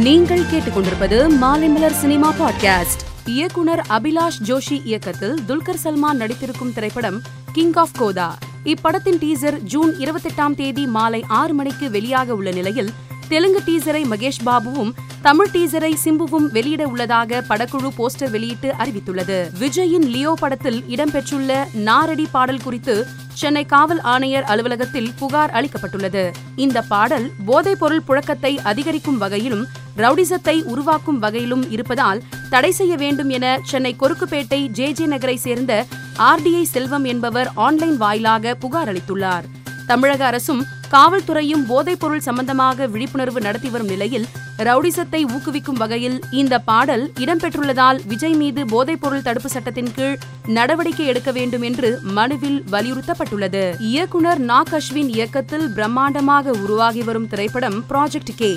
நீங்கள் கேட்டுக்கொண்டிருப்பது Maalaimalar cinema podcast. இயக்குனர் அபிலாஷ் ஜோஷி இயக்கத்தில் துல்கர் சல்மான் நடித்திருக்கும் திரைப்படம் கிங் ஆஃப் கோதா இப்படத்தின் டீசர் ஜூன் இருபத்தெட்டாம் தேதி மாலை ஆறு மணிக்கு வெளியாக உள்ள நிலையில் தெலுங்கு டீசரை மகேஷ் பாபுவும் தமிழ் டீசரை சிம்புவும் வெளியிட உள்ளதாக படக்குழு போஸ்டர் வெளியிட்டு அறிவித்துள்ளது. விஜயின் லியோ படத்தில் இடம்பெற்றுள்ள நாரடி பாடல் குறித்து சென்னை காவல் ஆணையர் அலுவலகத்தில் புகார் அளிக்கப்பட்டுள்ளது. இந்த பாடல் போதைப் பொருள் புழக்கத்தை அதிகரிக்கும் வகையிலும் ரவுடிசத்தை உருவாக்கும் வகையிலும் இருப்பதால் தடை செய்ய வேண்டும் என சென்னை கொருக்குப்பேட்டை ஜே ஜே நகரை சேர்ந்த ஆர்டிஐ செல்வம் என்பவர் ஆன்லைன் வாயிலாக புகார் அளித்துள்ளார். தமிழக அரசும் காவல்துறையும் போதைப் பொருள் சம்பந்தமாக விழிப்புணர்வு நடத்தி வரும் நிலையில் ரவுடிசத்தை ஊக்குவிக்கும் வகையில் இந்த பாடல் இடம்பெற்றுள்ளதால் விஜய் மீது போதைப் பொருள் தடுப்பு சட்டத்தின் கீழ் நடவடிக்கை எடுக்க வேண்டும் என்று மனுவில் வலியுறுத்தப்பட்டுள்ளது. இயக்குனர் நாக் அஸ்வின் இயக்கத்தில் பிரம்மாண்டமாக உருவாகி வரும் திரைப்படம் ப்ராஜெக்ட் கே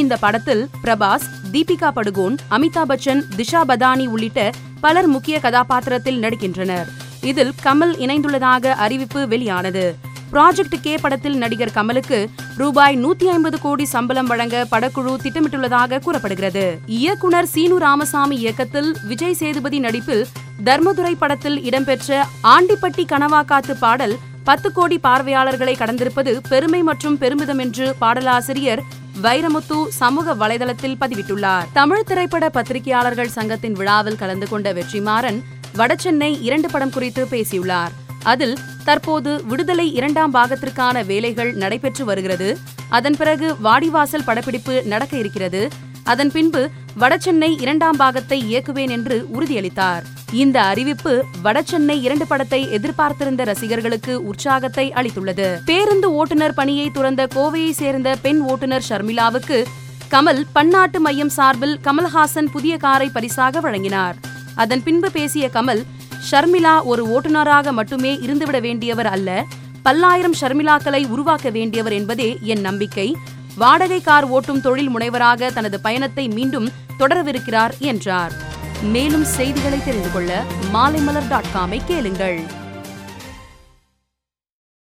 இந்த படத்தில் பிரபாஸ் தீபிகா படுகோன் அமிதாப் பச்சன் திஷா பதானி உள்ளிட்ட பலர் முக்கிய கதாபாத்திரத்தில் நடிக்கின்றனர். இதில் கமல் இணைந்துள்ளதாக அறிவிப்பு வெளியானது. ப்ராஜெக்ட் கே படத்தில் நடிகர் கமலுக்கு ரூபாய் நூத்தி ஐம்பது கோடி சம்பளம் வழங்க படக்குழு திட்டமிட்டுள்ளதாக கூறப்படுகிறது. இயக்குனர் சீனு ராமசாமி இயக்கத்தில் விஜய் சேதுபதி நடிப்பில் தர்மதுரை படத்தில் இடம்பெற்ற ஆண்டிப்பட்டி கனவா காத்து பாடல் பத்து கோடி பார்வையாளர்களை கடந்திருப்பது பெருமை மற்றும் பெருமிதம் என்று பாடலாசிரியர் வைரமுத்து சமூக வலைதளத்தில் பதிவிட்டுள்ளார். தமிழ் திரைப்பட பத்திரிகையாளர்கள் சங்கத்தின் விழாவில் கலந்து கொண்ட வெற்றிமாறன் வடசென்னை இரண்டு படம் குறித்து பேசியுள்ளார். அதில் தற்போது விடுதலை இரண்டாம் பாகத்திற்கான வேலைகள் நடைபெற்று வருகிறது. அதன் பிறகு வாடிவாசல் படப்பிடிப்பு நடக்க இருக்கிறது. அதன் பின்பு வடசென்னை இரண்டாம் பாகத்தை இயக்குவேன் என்று உறுதியளித்தார். இந்த அறிவிப்பு வடசென்னை இரண்டு படத்தை எதிர்பார்த்திருந்த ரசிகர்களுக்கு உற்சாகத்தை அளித்துள்ளது. பேருந்து ஓட்டுநர் பணியை துறந்த கோவையை சேர்ந்த பெண் ஓட்டுநர் ஷர்மிளாவுக்கு கமல் பன்னாட்டு மையம் சார்பில் கமல்ஹாசன் புதிய காரை பரிசாக வழங்கினார். அதன் பின்பு பேசிய கமல் ஷர்மிளா ஒரு ஓட்டுநராக மட்டுமே இருந்துவிட வேண்டியவர் அல்ல பல்லாயிரம் ஷர்மிளாக்களை உருவாக்க வேண்டியவர் என்பதே என் நம்பிக்கை. வாடகை கார் ஓட்டும் தொழில் முனைவராக தனது பயணத்தை மீண்டும் தொடரவிருக்கிறார் என்றார். மேலும் செய்திகளை தெரிந்து கொள்ள மாலைமலர் டாட் காமை கேளுங்கள்.